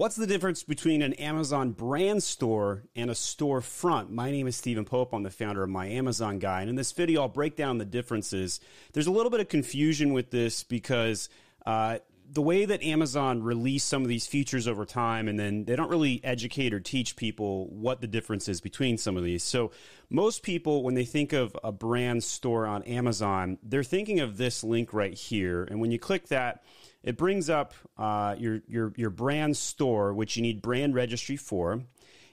What's the difference between an Amazon brand store and a storefront? My name is Steven Pope. I'm the founder of My Amazon Guy. And in this video, I'll break down the differences. There's a little bit of confusion with this because uh, the way that Amazon released some of these features over time, and then they don't really educate or teach people what the difference is between some of these. So, most people, when they think of a brand store on Amazon, they're thinking of this link right here. And when you click that, it brings up uh, your your your brand store, which you need brand registry for.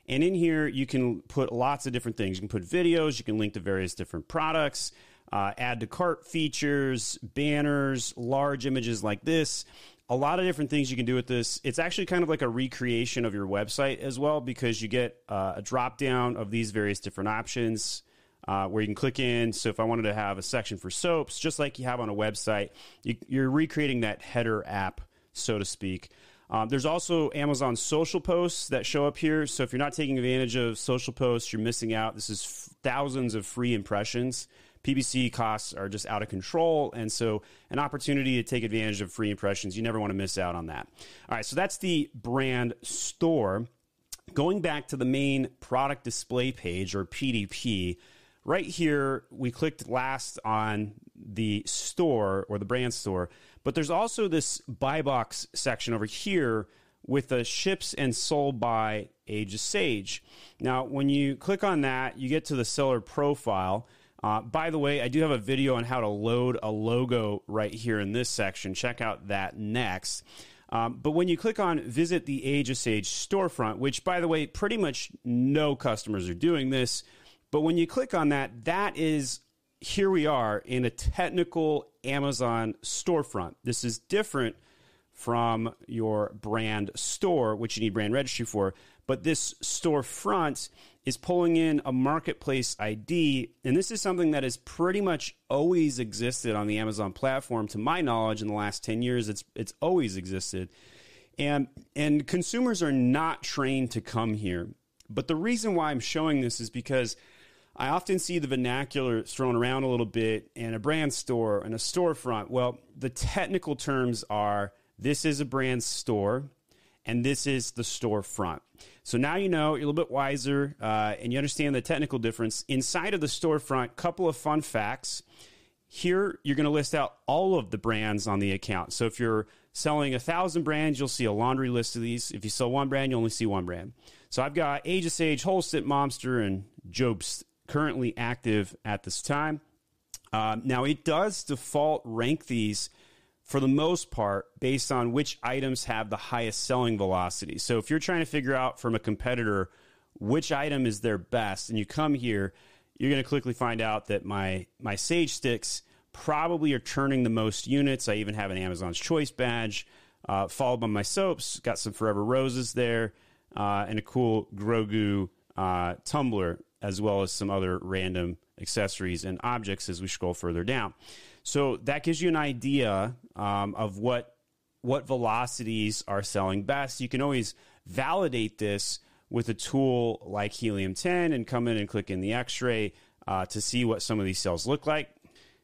And in here, you can put lots of different things. You can put videos, you can link to various different products, uh, add to cart features, banners, large images like this. A lot of different things you can do with this. It's actually kind of like a recreation of your website as well because you get uh, a drop down of these various different options uh, where you can click in. So if I wanted to have a section for soaps, just like you have on a website, you, are recreating that header app, so to speak. Um, there's also Amazon social posts that show up here. So if you're not taking advantage of social posts, you're missing out. This is f- thousands of free impressions. PPC costs are just out of control. And so an opportunity to take advantage of free impressions, you never want to miss out on that. All right. So that's the brand store. Going back to the main product display page or PDP, right here, we clicked last on the store or the brand store, but there's also this buy box section over here with the ships and sold by Age of Sage. Now, when you click on that, you get to the seller profile. Uh, by the way, I do have a video on how to load a logo right here in this section. Check out that next. Um, but when you click on visit the Age of Sage storefront, which by the way, pretty much no customers are doing this, but when you click on that, that is here we are in a technical Amazon storefront. This is different from your brand store, which you need brand registry for. But this storefront is pulling in a marketplace ID. And this is something that has pretty much always existed on the Amazon platform. To my knowledge, in the last 10 years, it's, it's always existed. And, and consumers are not trained to come here. But the reason why I'm showing this is because I often see the vernacular thrown around a little bit in a brand store and a storefront. Well, the technical terms are this is a brand store and this is the storefront. So now you know, you're a little bit wiser, uh, and you understand the technical difference. Inside of the storefront, couple of fun facts. Here, you're going to list out all of the brands on the account. So if you're selling a thousand brands, you'll see a laundry list of these. If you sell one brand, you only see one brand. So I've got Age of Sage, Holstit, Momster, and Jobst currently active at this time. Uh, now, it does default rank these for the most part based on which items have the highest selling velocity. So, if you're trying to figure out from a competitor which item is their best, and you come here, you're going to quickly find out that my my Sage sticks probably are turning the most units. I even have an Amazon's Choice badge, uh, followed by my soaps. Got some Forever Roses there, uh, and a cool Grogu uh, tumbler as well as some other random accessories and objects as we scroll further down. So that gives you an idea um, of what what velocities are selling best. You can always validate this with a tool like Helium 10 and come in and click in the X-ray uh, to see what some of these cells look like.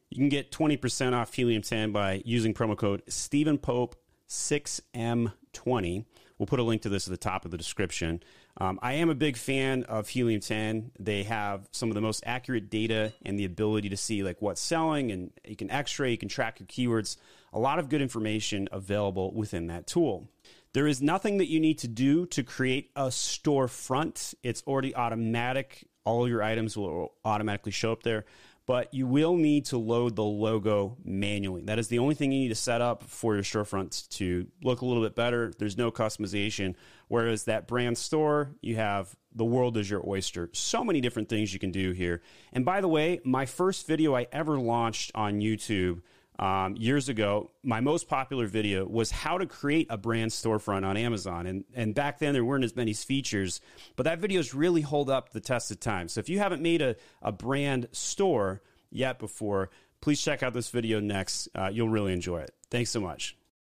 You can get 20% off Helium 10 by using promo code Steven Pope 6M20. We'll put a link to this at the top of the description. Um, I am a big fan of Helium 10. They have some of the most accurate data and the ability to see like what's selling, and you can X-ray, you can track your keywords. A lot of good information available within that tool. There is nothing that you need to do to create a storefront. It's already automatic. All your items will automatically show up there but you will need to load the logo manually. That is the only thing you need to set up for your storefront to look a little bit better. There's no customization. Whereas that brand store, you have the world is your oyster. So many different things you can do here. And by the way, my first video I ever launched on YouTube um, years ago, my most popular video was how to create a brand storefront on Amazon. And, and back then, there weren't as many features, but that video's really hold up the test of time. So if you haven't made a, a brand store yet before, please check out this video next. Uh, you'll really enjoy it. Thanks so much.